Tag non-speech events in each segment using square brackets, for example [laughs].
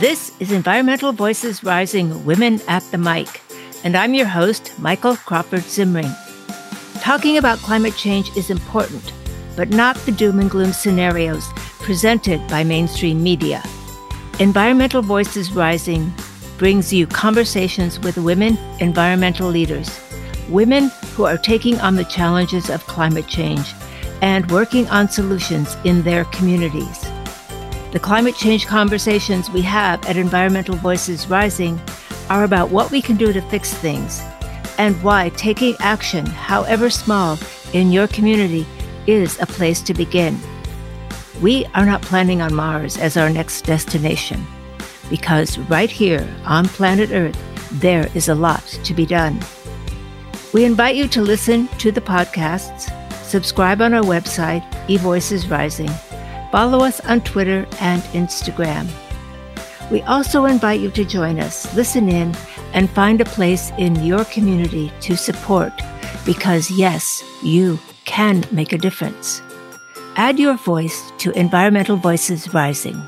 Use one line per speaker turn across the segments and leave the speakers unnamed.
This is Environmental Voices Rising Women at the Mic, and I'm your host, Michael Crawford Zimring. Talking about climate change is important, but not the doom and gloom scenarios presented by mainstream media. Environmental Voices Rising brings you conversations with women environmental leaders, women who are taking on the challenges of climate change and working on solutions in their communities. The climate change conversations we have at Environmental Voices Rising are about what we can do to fix things and why taking action, however small, in your community is a place to begin. We are not planning on Mars as our next destination because right here on planet Earth, there is a lot to be done. We invite you to listen to the podcasts, subscribe on our website, eVoices Rising Follow us on Twitter and Instagram. We also invite you to join us, listen in, and find a place in your community to support because, yes, you can make a difference. Add your voice to Environmental Voices Rising.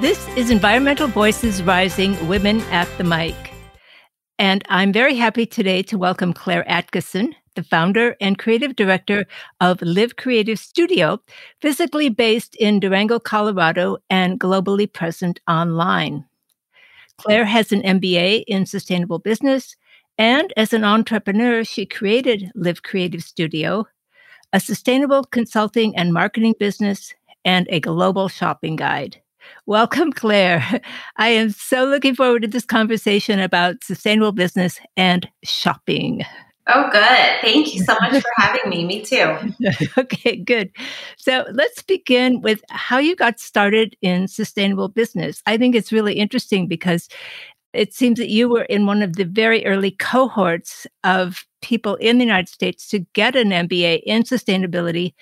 This is Environmental Voices Rising Women at the Mic. And I'm very happy today to welcome Claire Atkinson, the founder and creative director of Live Creative Studio, physically based in Durango, Colorado, and globally present online. Claire has an MBA in sustainable business, and as an entrepreneur, she created Live Creative Studio, a sustainable consulting and marketing business, and a global shopping guide. Welcome, Claire. [laughs] I am so looking forward to this conversation about sustainable business and shopping.
Oh, good. Thank you so [laughs] much for having me. Me too. [laughs]
okay, good. So let's begin with how you got started in sustainable business. I think it's really interesting because it seems that you were in one of the very early cohorts of people in the United States to get an MBA in sustainability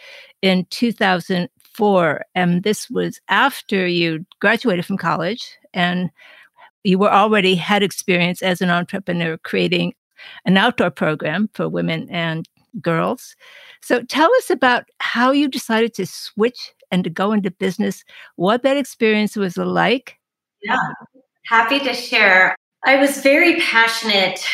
in 2000, four. And this was after you graduated from college and you were already had experience as an entrepreneur creating an outdoor program for women and girls. So tell us about how you decided to switch and to go into business, what that experience was like.
Yeah, happy to share. I was very passionate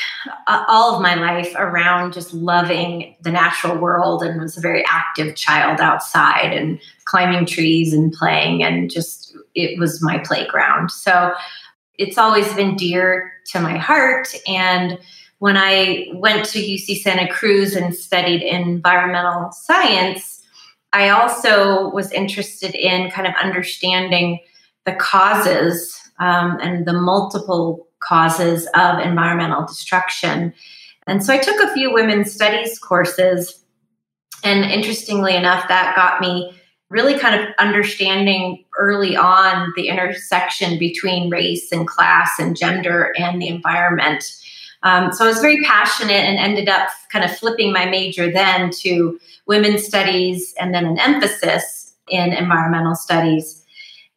uh, all of my life around just loving the natural world and was a very active child outside and climbing trees and playing and just it was my playground. So it's always been dear to my heart and when I went to UC Santa Cruz and studied environmental science, I also was interested in kind of understanding the causes um, and the multiple causes of environmental destruction. And so I took a few women's studies courses. And interestingly enough, that got me really kind of understanding early on the intersection between race and class and gender and the environment. Um, so I was very passionate and ended up kind of flipping my major then to women's studies and then an emphasis in environmental studies.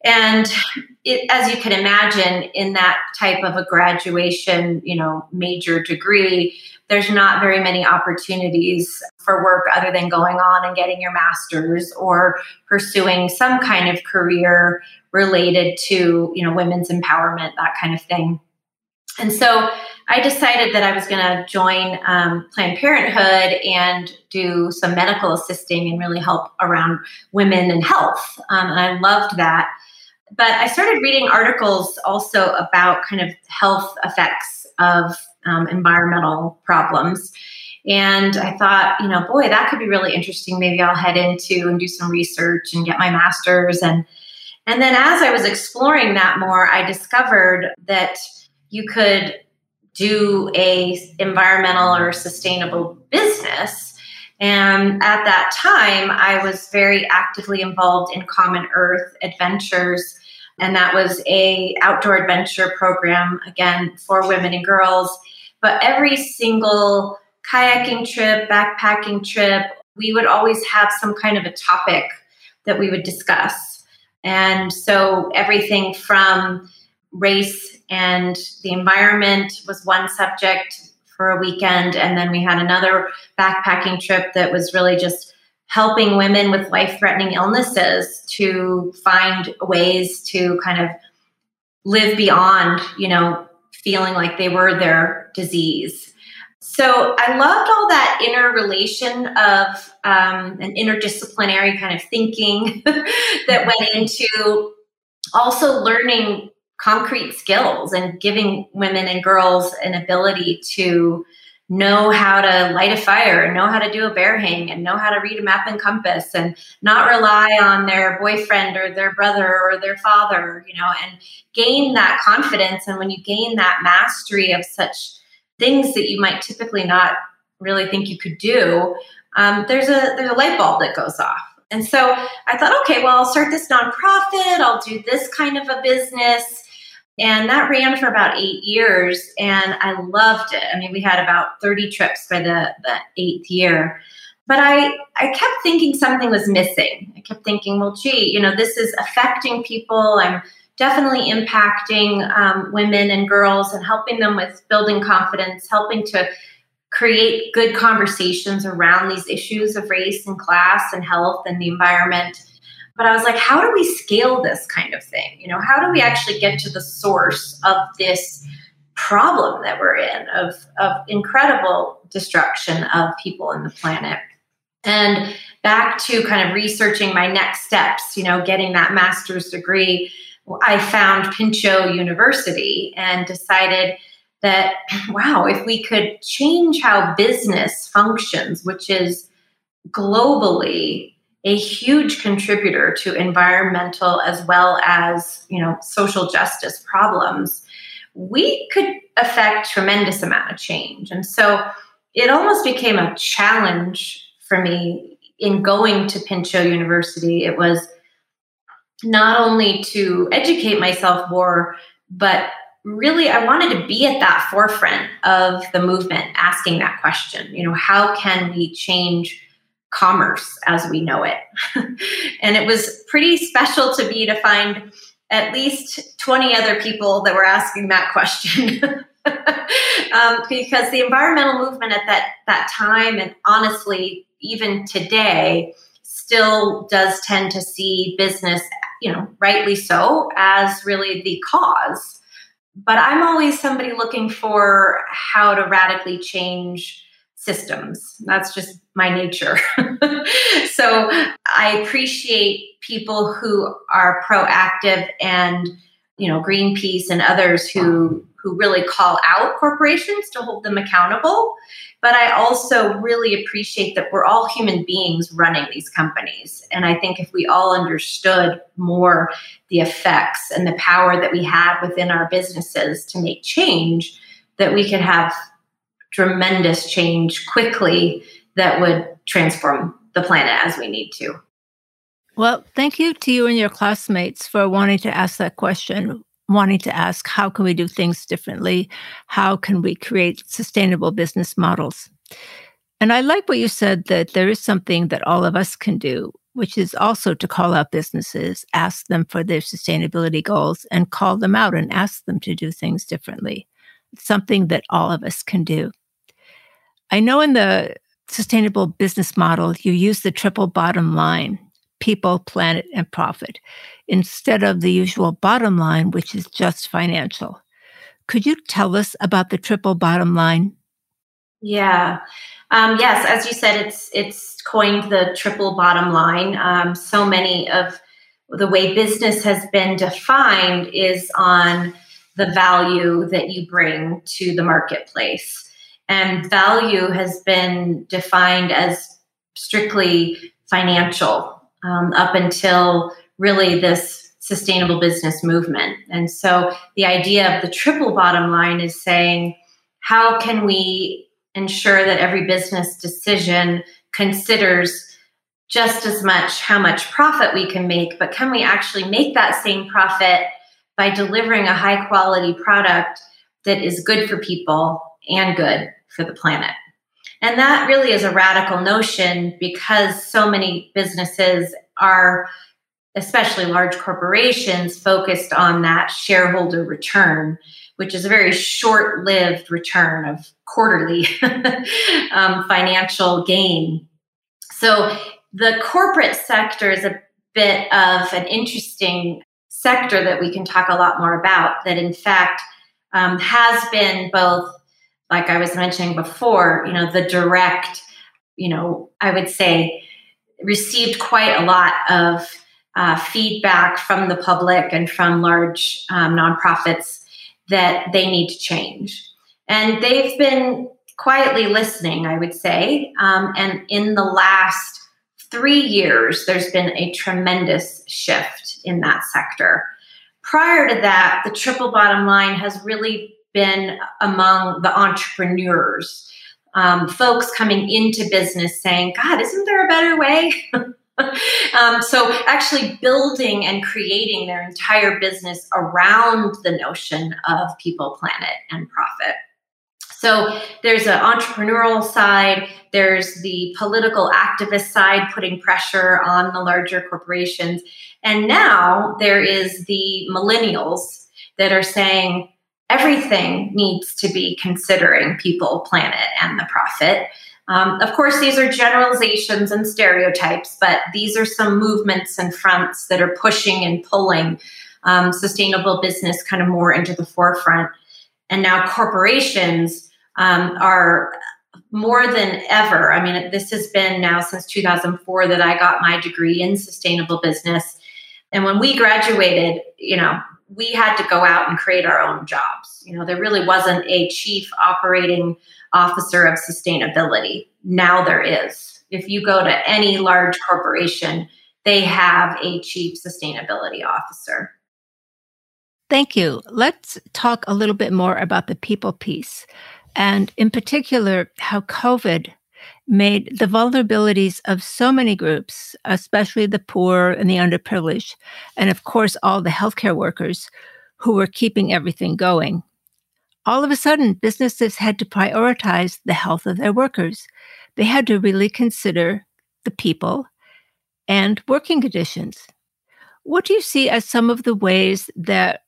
And it, as you can imagine, in that type of a graduation, you know, major degree, there's not very many opportunities for work other than going on and getting your master's or pursuing some kind of career related to, you know, women's empowerment, that kind of thing. And so I decided that I was going to join um, Planned Parenthood and do some medical assisting and really help around women and health. Um, and I loved that but I started reading articles also about kind of health effects of um, environmental problems. And I thought, you know, boy, that could be really interesting. Maybe I'll head into and do some research and get my master's. And and then as I was exploring that more, I discovered that you could do a environmental or sustainable business. And at that time, I was very actively involved in Common Earth adventures and that was a outdoor adventure program again for women and girls but every single kayaking trip backpacking trip we would always have some kind of a topic that we would discuss and so everything from race and the environment was one subject for a weekend. And then we had another backpacking trip that was really just helping women with life threatening illnesses to find ways to kind of live beyond, you know, feeling like they were their disease. So I loved all that interrelation of um, an interdisciplinary kind of thinking [laughs] that went into also learning concrete skills and giving women and girls an ability to know how to light a fire and know how to do a bear hang and know how to read a map and compass and not rely on their boyfriend or their brother or their father, you know, and gain that confidence. And when you gain that mastery of such things that you might typically not really think you could do, um, there's a there's a light bulb that goes off. And so I thought, okay, well, I'll start this nonprofit. I'll do this kind of a business. And that ran for about eight years, and I loved it. I mean, we had about 30 trips by the, the eighth year. But I, I kept thinking something was missing. I kept thinking, well, gee, you know, this is affecting people. I'm definitely impacting um, women and girls and helping them with building confidence, helping to create good conversations around these issues of race and class and health and the environment. But I was like, how do we scale this kind of thing? You know, how do we actually get to the source of this problem that we're in of, of incredible destruction of people and the planet? And back to kind of researching my next steps, you know, getting that master's degree, I found Pinchot University and decided that, [clears throat] wow, if we could change how business functions, which is globally a huge contributor to environmental as well as you know social justice problems we could affect tremendous amount of change. And so it almost became a challenge for me in going to pinchot university. It was not only to educate myself more but really i wanted to be at that forefront of the movement asking that question you know how can we change commerce as we know it. [laughs] and it was pretty special to me to find at least 20 other people that were asking that question. [laughs] um, because the environmental movement at that, that time, and honestly, even today, still does tend to see business, you know, rightly so, as really the cause. But I'm always somebody looking for how to radically change systems. That's just my nature. [laughs] so I appreciate people who are proactive and you know Greenpeace and others who who really call out corporations to hold them accountable. But I also really appreciate that we're all human beings running these companies. And I think if we all understood more the effects and the power that we have within our businesses to make change, that we could have tremendous change quickly that would transform the planet as we need to.
Well, thank you to you and your classmates for wanting to ask that question, wanting to ask how can we do things differently? How can we create sustainable business models? And I like what you said that there is something that all of us can do, which is also to call out businesses, ask them for their sustainability goals, and call them out and ask them to do things differently. It's something that all of us can do. I know in the sustainable business model, you use the triple bottom line people, planet, and profit instead of the usual bottom line, which is just financial. Could you tell us about the triple bottom line?
Yeah. Um, yes, as you said, it's it's coined the triple bottom line. Um, so many of the way business has been defined is on the value that you bring to the marketplace. And value has been defined as strictly financial um, up until really this sustainable business movement. And so the idea of the triple bottom line is saying, how can we ensure that every business decision considers just as much how much profit we can make, but can we actually make that same profit by delivering a high quality product that is good for people and good for the planet. And that really is a radical notion because so many businesses are especially large corporations, focused on that shareholder return, which is a very short lived return of quarterly [laughs] um, financial gain. So the corporate sector is a bit of an interesting sector that we can talk a lot more about, that in fact um, has been both, like I was mentioning before, you know, the direct, you know, I would say received quite a lot of uh, feedback from the public and from large um, nonprofits that they need to change. And they've been quietly listening, I would say. Um, and in the last three years, there's been a tremendous shift in that sector. Prior to that, the triple bottom line has really been among the entrepreneurs, um, folks coming into business saying, God, isn't there a better way? [laughs] um, so, actually building and creating their entire business around the notion of people, planet, and profit. So there's an entrepreneurial side, there's the political activist side putting pressure on the larger corporations. And now there is the millennials that are saying everything needs to be considering people, planet, and the profit. Um, of course, these are generalizations and stereotypes, but these are some movements and fronts that are pushing and pulling um, sustainable business kind of more into the forefront. And now corporations um, are more than ever. I mean, this has been now since 2004 that I got my degree in sustainable business. And when we graduated, you know, we had to go out and create our own jobs. You know, there really wasn't a chief operating officer of sustainability. Now there is. If you go to any large corporation, they have a chief sustainability officer.
Thank you. Let's talk a little bit more about the people piece and in particular, how COVID made the vulnerabilities of so many groups, especially the poor and the underprivileged, and of course, all the healthcare workers who were keeping everything going. All of a sudden, businesses had to prioritize the health of their workers. They had to really consider the people and working conditions. What do you see as some of the ways that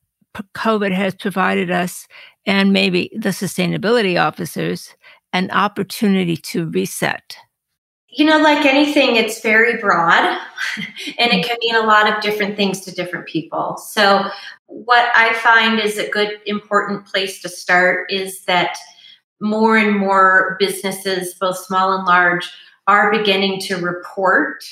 COVID has provided us and maybe the sustainability officers an opportunity to reset?
You know, like anything, it's very broad [laughs] and it mm-hmm. can mean a lot of different things to different people. So, what I find is a good, important place to start is that more and more businesses, both small and large, are beginning to report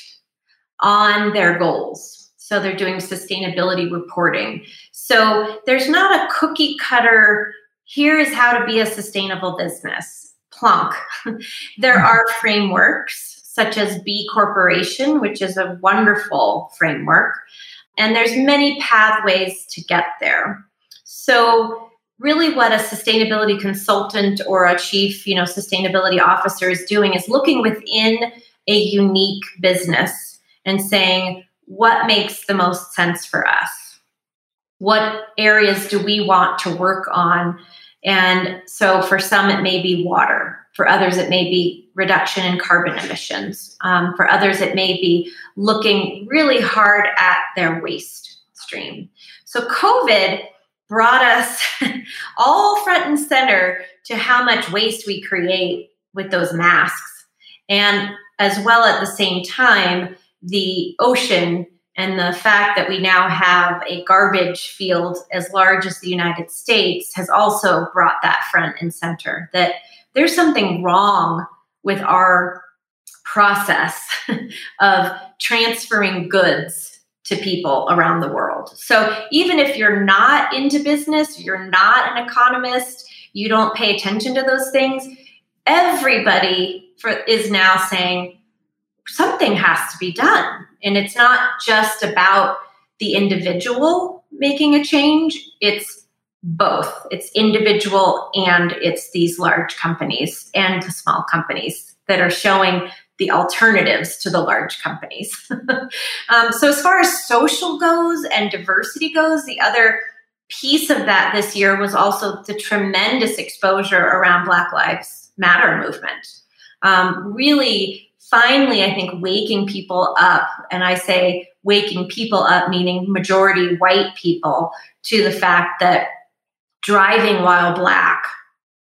on their goals. So, they're doing sustainability reporting. So, there's not a cookie cutter here is how to be a sustainable business. [laughs] There mm-hmm. are frameworks such as B Corporation, which is a wonderful framework. And there's many pathways to get there. So really what a sustainability consultant or a chief, you know, sustainability officer is doing is looking within a unique business and saying what makes the most sense for us? What areas do we want to work on and so for some, it may be water. For others, it may be reduction in carbon emissions. Um, for others, it may be looking really hard at their waste stream. So COVID brought us [laughs] all front and center to how much waste we create with those masks. And as well at the same time, the ocean and the fact that we now have a garbage field as large as the United States has also brought that front and center that there's something wrong with our process [laughs] of transferring goods to people around the world. So even if you're not into business, you're not an economist, you don't pay attention to those things, everybody for, is now saying something has to be done and it's not just about the individual making a change, it's both. It's individual and it's these large companies and the small companies that are showing the alternatives to the large companies. [laughs] um, so, as far as social goes and diversity goes, the other piece of that this year was also the tremendous exposure around Black Lives Matter movement. Um, really finally, I think, waking people up. And I say waking people up, meaning majority white people, to the fact that driving while black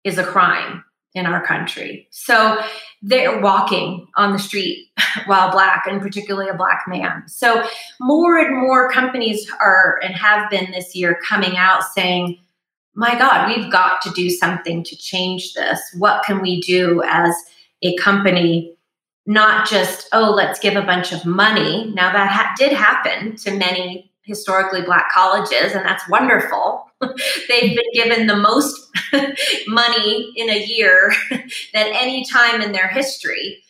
is a crime in our country. So they're walking on the street [laughs] while black and particularly a black man. So more and more companies are and have been this year coming out saying, my God, we've got to do something to change this. What can we do as a company? Not just, oh, let's give a bunch of money. Now, that ha- did happen to many historically black colleges, and that's wonderful. [laughs] They've been given the most [laughs] money in a year [laughs] than any time in their history.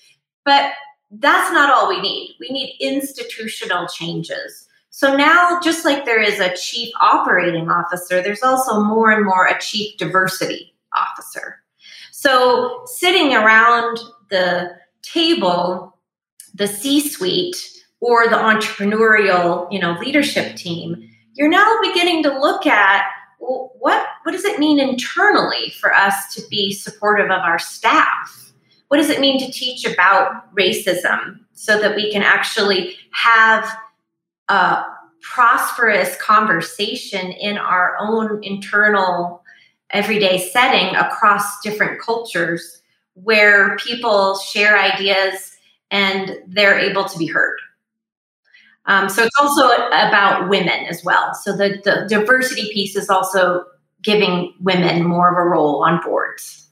But that's not all we need. We need institutional changes. So now, just like there is a chief operating officer, there's also more and more a chief diversity officer. So sitting around the table, the C suite or the entrepreneurial, you know, leadership team, you're now beginning to look at well, what what does it mean internally for us to be supportive of our staff? What does it mean to teach about racism so that we can actually have a prosperous conversation in our own internal everyday setting across different cultures where people share ideas and they're able to be heard. Um, so it's also about women as well. So the, the diversity piece is also giving women more of a role on boards.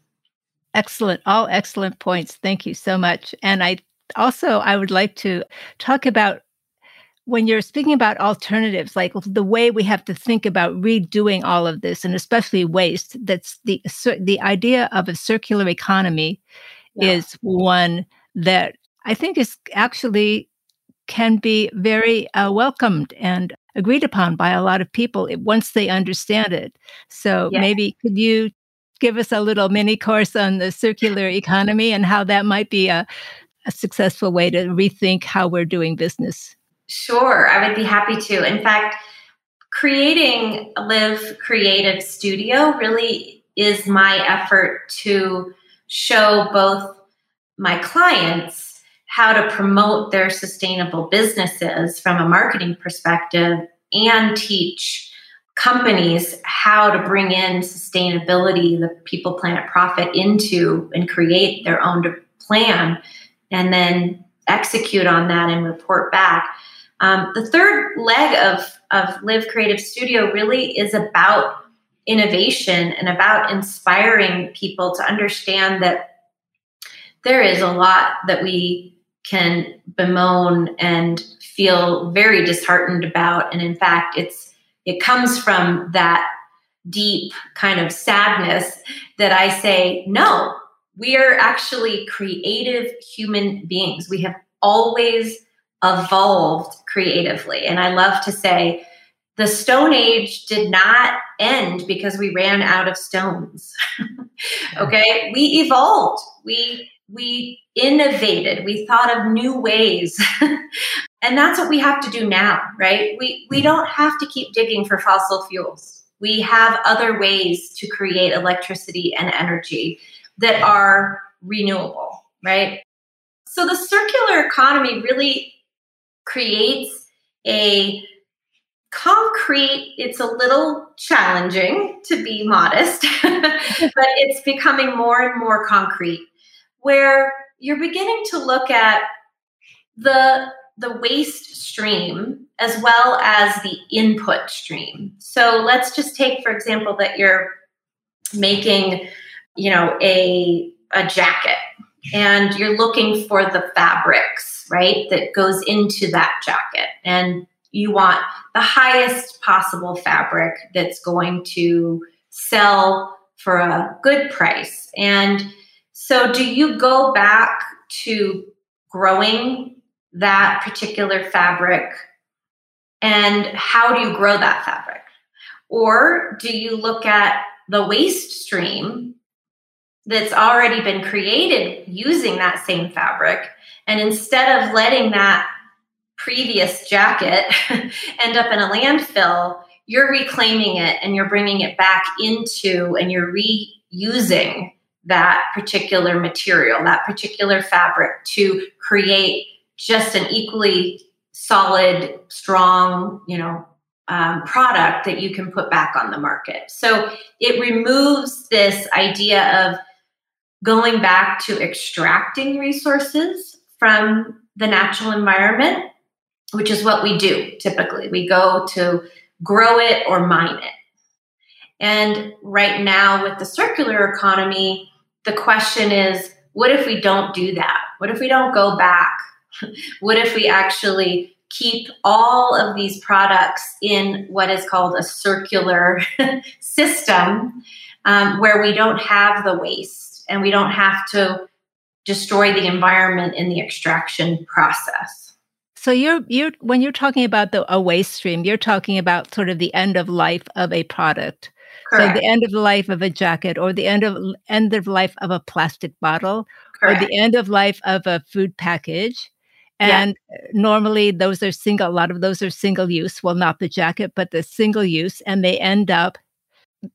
Excellent. All excellent points. Thank you so much. And I also I would like to talk about when you're speaking about alternatives, like the way we have to think about redoing all of this, and especially waste, that's the the idea of a circular economy yeah. is one that I think is actually can be very uh, welcomed and agreed upon by a lot of people once they understand it. So yeah. maybe could you give us a little mini course on the circular economy and how that might be a, a successful way to rethink how we're doing business?
Sure, I would be happy to. In fact, creating Live Creative Studio really is my effort to show both my clients how to promote their sustainable businesses from a marketing perspective and teach companies how to bring in sustainability, the people, planet, profit into and create their own plan and then execute on that and report back. Um, the third leg of, of Live Creative Studio really is about innovation and about inspiring people to understand that there is a lot that we can bemoan and feel very disheartened about. And in fact it's it comes from that deep kind of sadness that i say no we are actually creative human beings. We have always evolved creatively. And i love to say the stone age did not end because we ran out of stones. [laughs] Okay? We evolved. We we innovated. We thought of new ways. [laughs] And that's what we have to do now right? We we don't have to keep digging for fossil fuels. We have other ways to create electricity and energy that are renewable right? So the circular economy really creates a concrete it's a little challenging to be modest [laughs] but it's becoming more and more concrete where you're beginning to look at the the waste stream as well as the input stream. So let's just take for example that you're making, you know, a a jacket and you're looking for the fabrics, right? That goes into that jacket and you want the highest possible fabric that's going to sell for a good price. And so, do you go back to growing that particular fabric? And how do you grow that fabric? Or do you look at the waste stream that's already been created using that same fabric? And instead of letting that previous jacket [laughs] end up in a landfill, you're reclaiming it and you're bringing it back into and you're reusing that particular material, that particular fabric to create just an equally solid, strong, you know, um, product that you can put back on the market. So it removes this idea of going back to extracting resources from the natural environment, which is what we do typically. We go to grow it or mine it. And right now, with the circular economy, the question is what if we don't do that? What if we don't go back? [laughs] what if we actually keep all of these products in what is called a circular [laughs] system um, where we don't have the waste and we don't have to destroy the environment in the extraction process.
So you're you're when you're talking about the a waste stream, you're talking about sort of the end of life of a product. Correct. So the end of the life of a jacket or the end of end of life of a plastic bottle Correct. or the end of life of a food package and yeah. normally those are single, a lot of those are single use. Well, not the jacket, but the single use. And they end up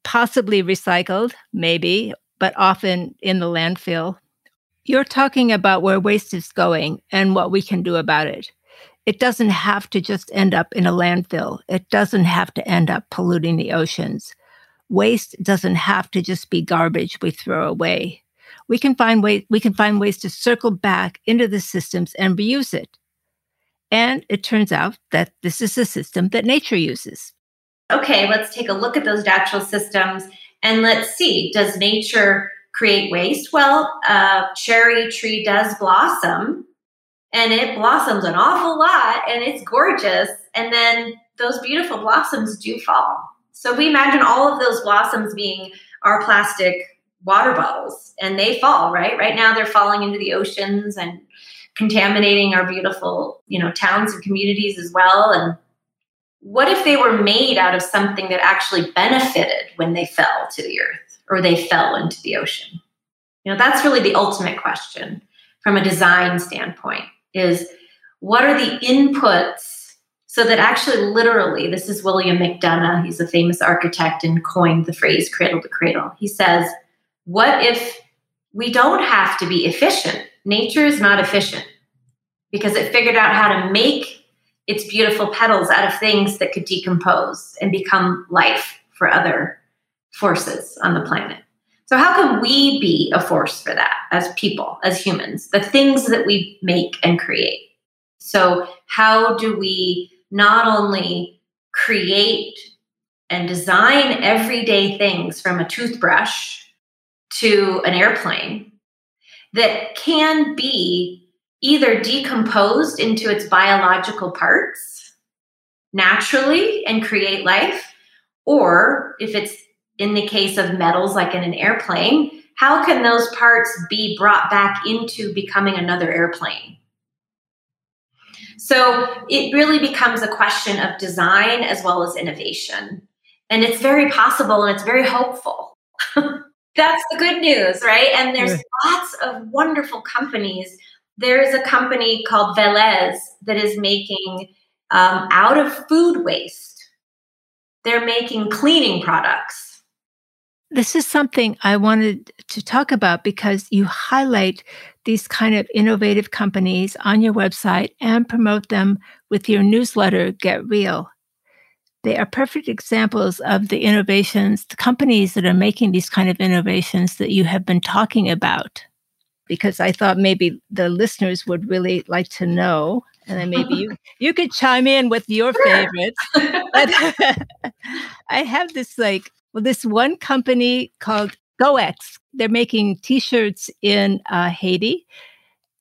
possibly recycled, maybe, but often in the landfill. You're talking about where waste is going and what we can do about it. It doesn't have to just end up in a landfill. It doesn't have to end up polluting the oceans. Waste doesn't have to just be garbage we throw away we can find way, we can find ways to circle back into the systems and reuse it. And it turns out that this is a system that nature uses.
Okay, let's take a look at those natural systems and let's see does nature create waste? Well, a cherry tree does blossom and it blossoms an awful lot and it's gorgeous. And then those beautiful blossoms do fall. So we imagine all of those blossoms being our plastic water bottles and they fall, right? Right now they're falling into the oceans and contaminating our beautiful, you know, towns and communities as well. And what if they were made out of something that actually benefited when they fell to the earth or they fell into the ocean? You know, that's really the ultimate question from a design standpoint is what are the inputs so that actually literally this is William McDonough, he's a famous architect and coined the phrase cradle to cradle. He says what if we don't have to be efficient? Nature is not efficient because it figured out how to make its beautiful petals out of things that could decompose and become life for other forces on the planet. So, how can we be a force for that as people, as humans, the things that we make and create? So, how do we not only create and design everyday things from a toothbrush to an airplane that can be either decomposed into its biological parts naturally and create life, or if it's in the case of metals like in an airplane, how can those parts be brought back into becoming another airplane? So it really becomes a question of design as well as innovation. And it's very possible and it's very hopeful. [laughs] That's the good news, right? And there's yeah. lots of wonderful companies. There's a company called Velez that is making um, out of food waste. They're making cleaning products.
This is something I wanted to talk about because you highlight these kind of innovative companies on your website and promote them with your newsletter, Get Real. They are perfect examples of the innovations, the companies that are making these kind of innovations that you have been talking about. Because I thought maybe the listeners would really like to know, and then maybe you [laughs] you could chime in with your favorites. but [laughs] I have this like well, this one company called GoEx. They're making T-shirts in uh, Haiti,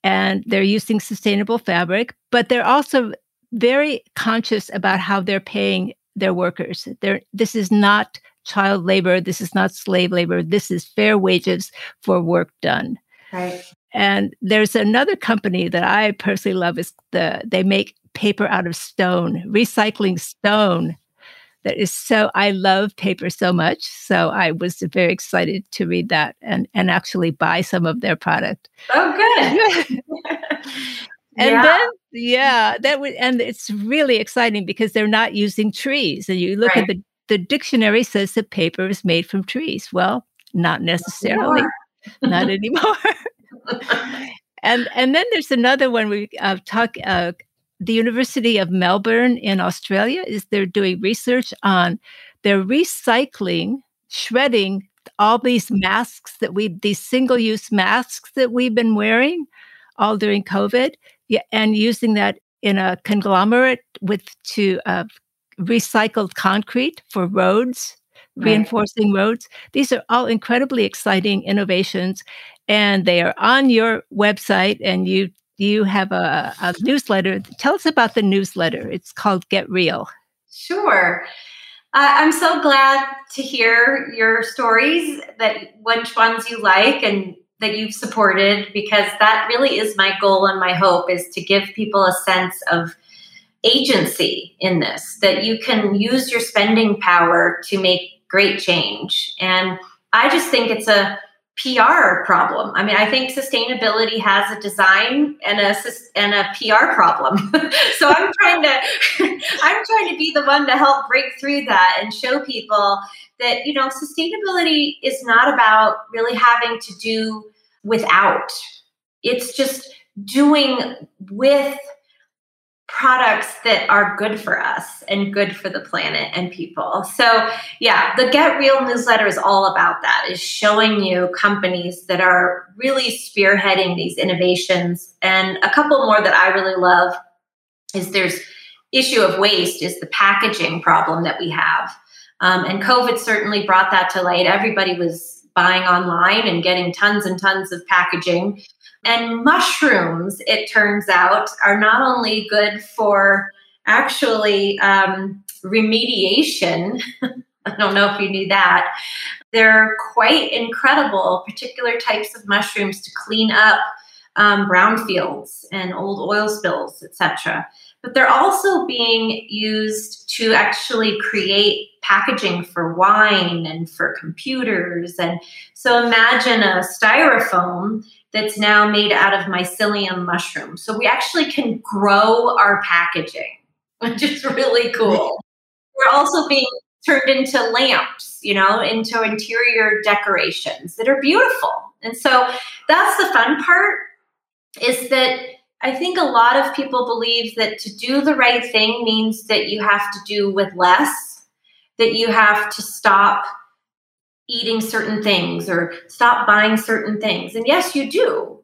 and they're using sustainable fabric, but they're also very conscious about how they're paying their workers. They're, this is not child labor. This is not slave labor. This is fair wages for work done.
Right.
And there's another company that I personally love is the they make paper out of stone, recycling stone. That is so I love paper so much. So I was very excited to read that and and actually buy some of their product.
Oh good. [laughs]
and yeah. then yeah, that would, and it's really exciting because they're not using trees. And you look right. at the the dictionary says that paper is made from trees. Well, not necessarily, not anymore. and and then there's another one we uh, talk. Uh, the University of Melbourne in Australia is they're doing research on they're recycling, shredding all these masks that we these single-use masks that we've been wearing all during COVID, yeah, and using that in a conglomerate with to uh, recycled concrete for roads, right. reinforcing roads. These are all incredibly exciting innovations, and they are on your website. And you you have a, a newsletter. Tell us about the newsletter. It's called Get Real.
Sure. Uh, I'm so glad to hear your stories that which ones you like and that you've supported because that really is my goal and my hope is to give people a sense of agency in this that you can use your spending power to make great change and i just think it's a PR problem. I mean, I think sustainability has a design and a and a PR problem. [laughs] so I'm trying to [laughs] I'm trying to be the one to help break through that and show people that you know sustainability is not about really having to do without. It's just doing with products that are good for us and good for the planet and people. So, yeah, the Get Real newsletter is all about that, is showing you companies that are really spearheading these innovations. And a couple more that I really love is there's issue of waste is the packaging problem that we have. Um, and COVID certainly brought that to light. Everybody was buying online and getting tons and tons of packaging. And mushrooms, it turns out, are not only good for actually um, remediation. [laughs] I don't know if you knew that. They're quite incredible, particular types of mushrooms to clean up um, brownfields and old oil spills, etc. But they're also being used to actually create packaging for wine and for computers. And so imagine a styrofoam that's now made out of mycelium mushrooms. So we actually can grow our packaging, [laughs] which is really cool. We're also being turned into lamps, you know, into interior decorations that are beautiful. And so that's the fun part is that I think a lot of people believe that to do the right thing means that you have to do with less, that you have to stop eating certain things or stop buying certain things. And yes, you do.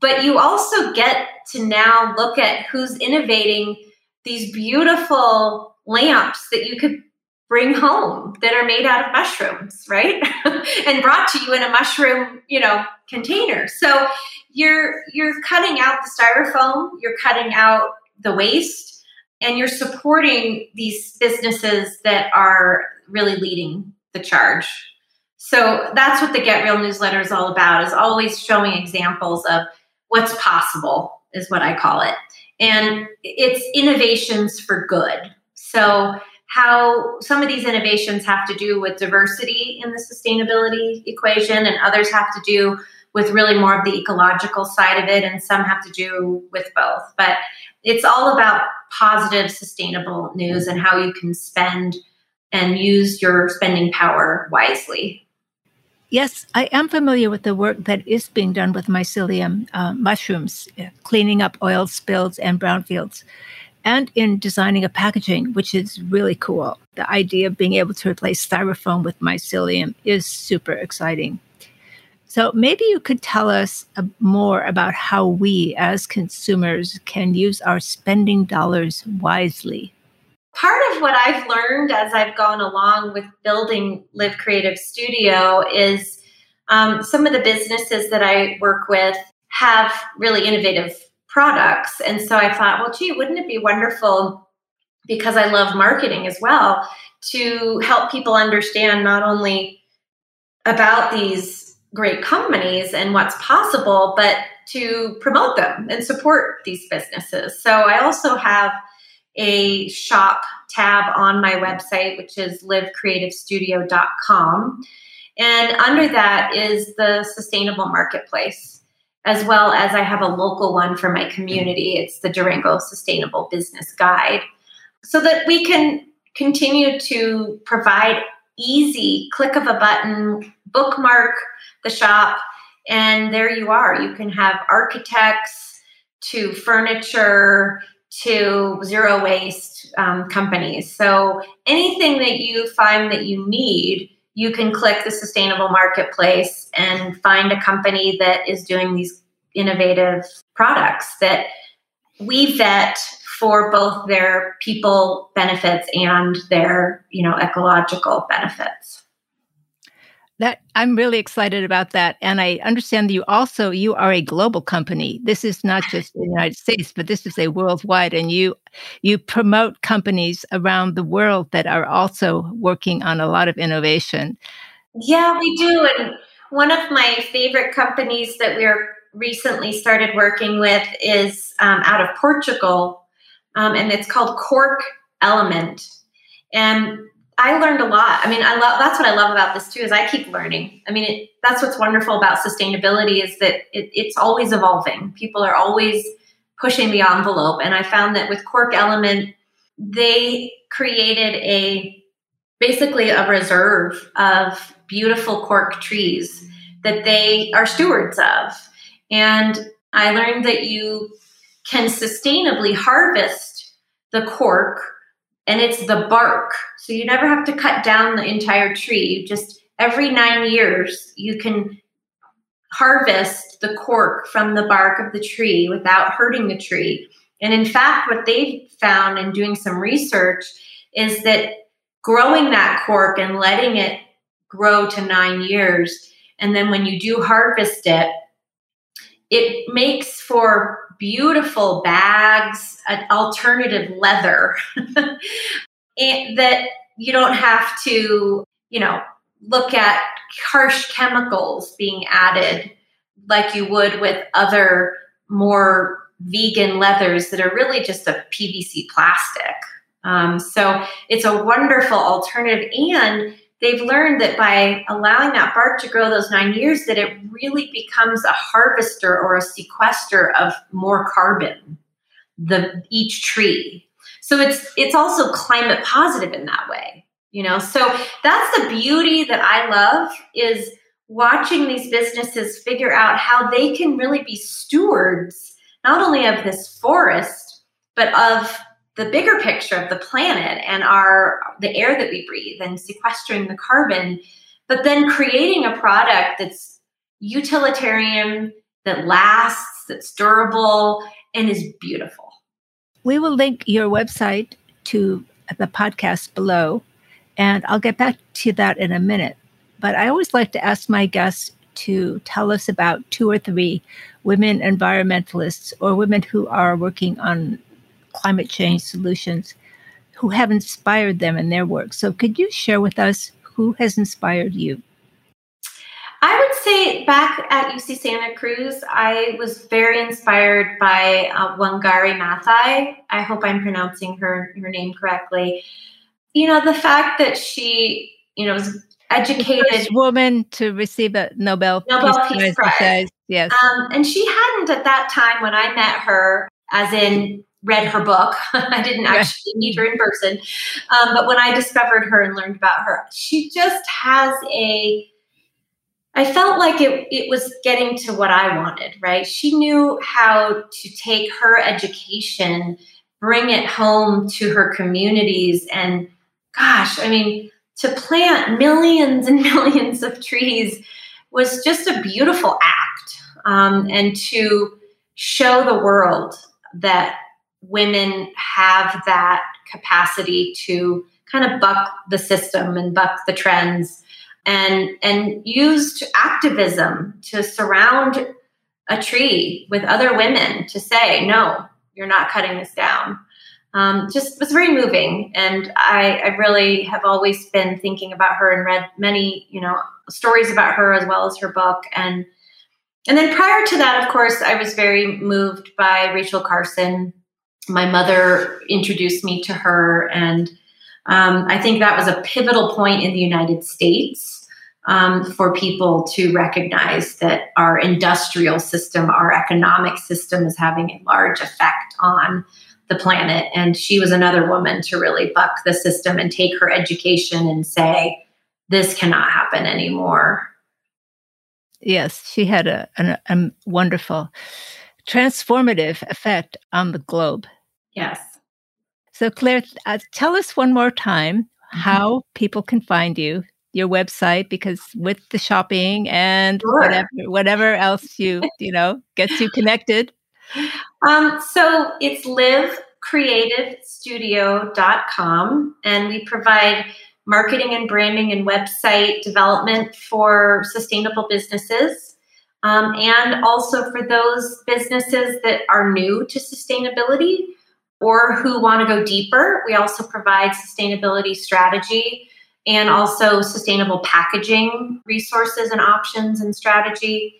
But you also get to now look at who's innovating these beautiful lamps that you could bring home that are made out of mushrooms, right? [laughs] and brought to you in a mushroom, you know, container. So you're you're cutting out the styrofoam, you're cutting out the waste, and you're supporting these businesses that are really leading the charge so that's what the Get Real newsletter is all about, is always showing examples of what's possible, is what I call it. And it's innovations for good. So how some of these innovations have to do with diversity in the sustainability equation, and others have to do with really more of the ecological side of it, and some have to do with both. But it's all about positive, sustainable news and how you can spend and use your spending power wisely.
Yes, I am familiar with the work that is being done with mycelium uh, mushrooms, uh, cleaning up oil spills and brownfields, and in designing a packaging, which is really cool. The idea of being able to replace styrofoam with mycelium is super exciting. So maybe you could tell us uh, more about how we as consumers can use our spending dollars wisely
part of what I've learned as I've gone along with building Live Creative Studio is um, some of the businesses that I work with have really innovative products. And so I thought, well, gee, wouldn't it be wonderful because I love marketing as well to help people understand not only about these great companies and what's possible, but to promote them and support these businesses. So I also have a shop tab on my website, which is livecreativestudio.com. And under that is the sustainable marketplace, as well as I have a local one for my community. It's the Durango Sustainable Business Guide, so that we can continue to provide easy click of a button, bookmark the shop, and there you are. You can have architects to furniture to zero waste um, companies. So anything that you find that you need, you can click the sustainable marketplace and find a company that is doing these innovative products that we vet for both their people benefits and their you know ecological benefits.
That i'm really excited about that. And i understand that you also you are a global company. This is not just the united states but this is a worldwide. And you you promote companies around the world that are also working on a lot of innovation.
Yeah we do. And one of my favorite companies that we're recently started working with is um, out of portugal um, and it's called cork element and I learned a lot. I mean, I love that's what I love about this too is I keep learning. I mean, it, that's what's wonderful about sustainability is that it, it's always evolving. People are always pushing the envelope, and I found that with Cork Element, they created a basically a reserve of beautiful cork trees that they are stewards of, and I learned that you can sustainably harvest the cork and it's the bark. So you never have to cut down the entire tree. You just every 9 years you can harvest the cork from the bark of the tree without hurting the tree. And in fact, what they've found in doing some research is that growing that cork and letting it grow to 9 years and then when you do harvest it it makes for beautiful bags, alternative leather [laughs] that you don't have to, you know, look at harsh chemicals being added like you would with other more vegan leathers that are really just a PVC plastic. Um, so it's a wonderful alternative. And they've learned that by allowing that bark to grow those nine years that it really becomes a harvester or a sequester of more carbon the each tree. So it's it's also climate positive in that way you know? So that's the beauty that i love is watching these businesses figure out how they can really be stewards not only of this forest but of the bigger picture of the planet and our the air that we breathe and sequestering the carbon but then creating a product that's utilitarian that lasts that's durable and is beautiful.
We will link your website to the podcast below and i'll get back to that in a minute. But i always like to ask my guests to tell us about two or three women environmentalists or women who are working on climate change solutions who have inspired them in their work. So, could you share with us who has inspired you?
I would say back at UC Santa Cruz, I was very inspired by uh, Wangari Maathai. I hope I'm pronouncing her her name correctly. You know, the fact that she, you know, was educated
woman to receive a Nobel,
Nobel Peace, Peace Prize.
Prize. Yes,
um, and she hadn't at that time when I met her, as in read her book. [laughs] I didn't actually meet her in person. Um, but when I discovered her and learned about her, she just has a, I felt like it, it was getting to what I wanted, right? She knew how to take her education, bring it home to her communities. And gosh, I mean, to plant millions and [laughs] millions of trees was just a beautiful act. Um, and to show the world that women have that capacity to kind of buck the system and buck the trends and and used activism to surround a tree with other women to say no you're not cutting this down. Um, just was very moving. And I, I really have always been thinking about her and read many you know stories about her as well as her book. And and then prior to that of course i was very moved by rachel carson my mother introduced me to her, and um, I think that was a pivotal point in the United States um, for people to recognize that our industrial system, our economic system, is having a large effect on the planet. And she was another woman to really buck the system and take her education and say, this cannot happen anymore.
Yes, she had a, a, a wonderful transformative effect on the globe.
Yes.
So, Claire, uh, tell us one more time mm-hmm. how people can find you, your website, because with the shopping and sure. whatever whatever else you you know gets you connected.
Um, so it's livecreativestudio.com, and we provide marketing and branding and website development for sustainable businesses. Um, and also for those businesses that are new to sustainability or who want to go deeper, we also provide sustainability strategy and also sustainable packaging resources and options and strategy.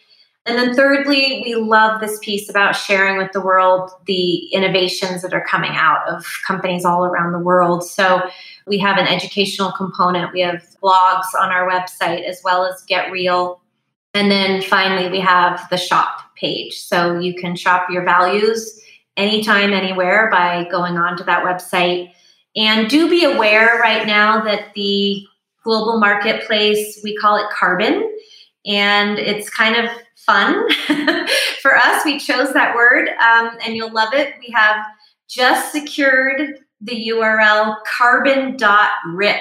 And then, thirdly, we love this piece about sharing with the world the innovations that are coming out of companies all around the world. So, we have an educational component, we have blogs on our website, as well as Get Real. And then finally, we have the shop page. So, you can shop your values anytime, anywhere by going on to that website. And do be aware right now that the global marketplace, we call it carbon, and it's kind of fun [laughs] for us. We chose that word, um, and you'll love it. We have just secured the URL carbon.rip.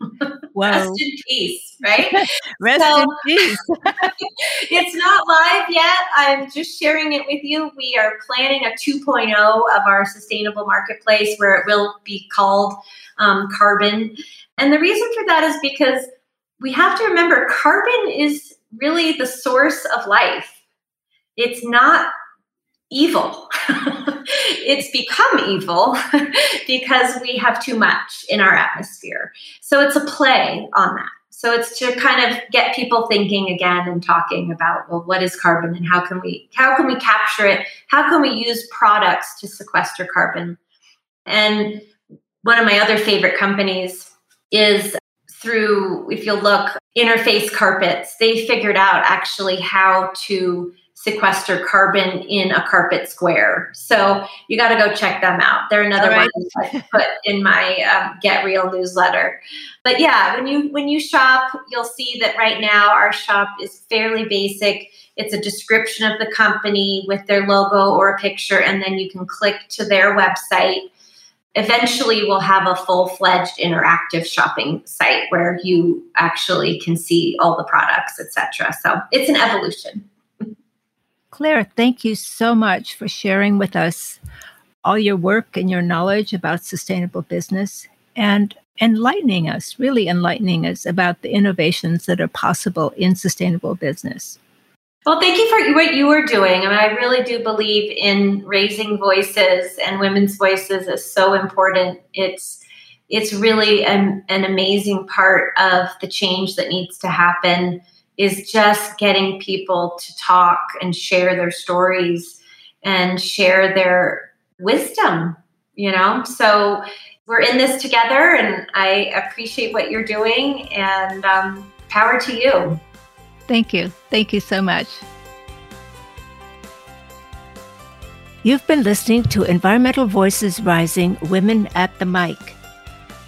[laughs] Wow. Rest in peace, right? [laughs]
Rest so, in peace. [laughs]
it's not live yet. I'm just sharing it with you. We are planning a 2.0 of our sustainable marketplace where it will be called um, Carbon. And the reason for that is because we have to remember carbon is really the source of life. It's not evil. [laughs] it's become evil [laughs] because we have too much in our atmosphere. So it's a play on that. So it's to kind of get people thinking again and talking about well what is carbon and how can we how can we capture it? How can we use products to sequester carbon? And one of my other favorite companies is through if you look interface carpets they figured out actually how to sequester carbon in a carpet square. So you got to go check them out. They're another right. one I put in my um, get real newsletter. But yeah when you when you shop you'll see that right now our shop is fairly basic. It's a description of the company with their logo or a picture and then you can click to their website. Eventually we'll have a full-fledged interactive shopping site where you actually can see all the products etc so it's an evolution
claire thank you so much for sharing with us all your work and your knowledge about sustainable business and enlightening us really enlightening us about the innovations that are possible in sustainable business
well, thank you for what you are doing. I mean, I really do believe in raising voices, and women's voices is so important. It's it's really an, an amazing part of the change that needs to happen is just getting people to talk and share their stories and share their wisdom you know so we're in this together and i appreciate what you're doing and um, power to you
Thank you. Thank you so much. You've been listening to Environmental Voices Rising Women at the Mic.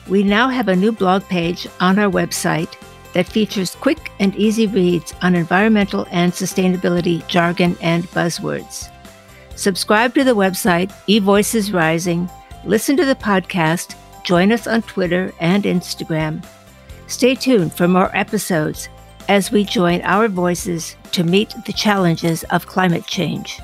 We now have a new blog page on our website that features quick and easy reads on environmental and sustainability jargon and buzzwords. Subscribe to the website, eVoices Rising, listen to the podcast, join us on Twitter and Instagram. Stay tuned for more episodes as we join our voices to meet the challenges of climate change.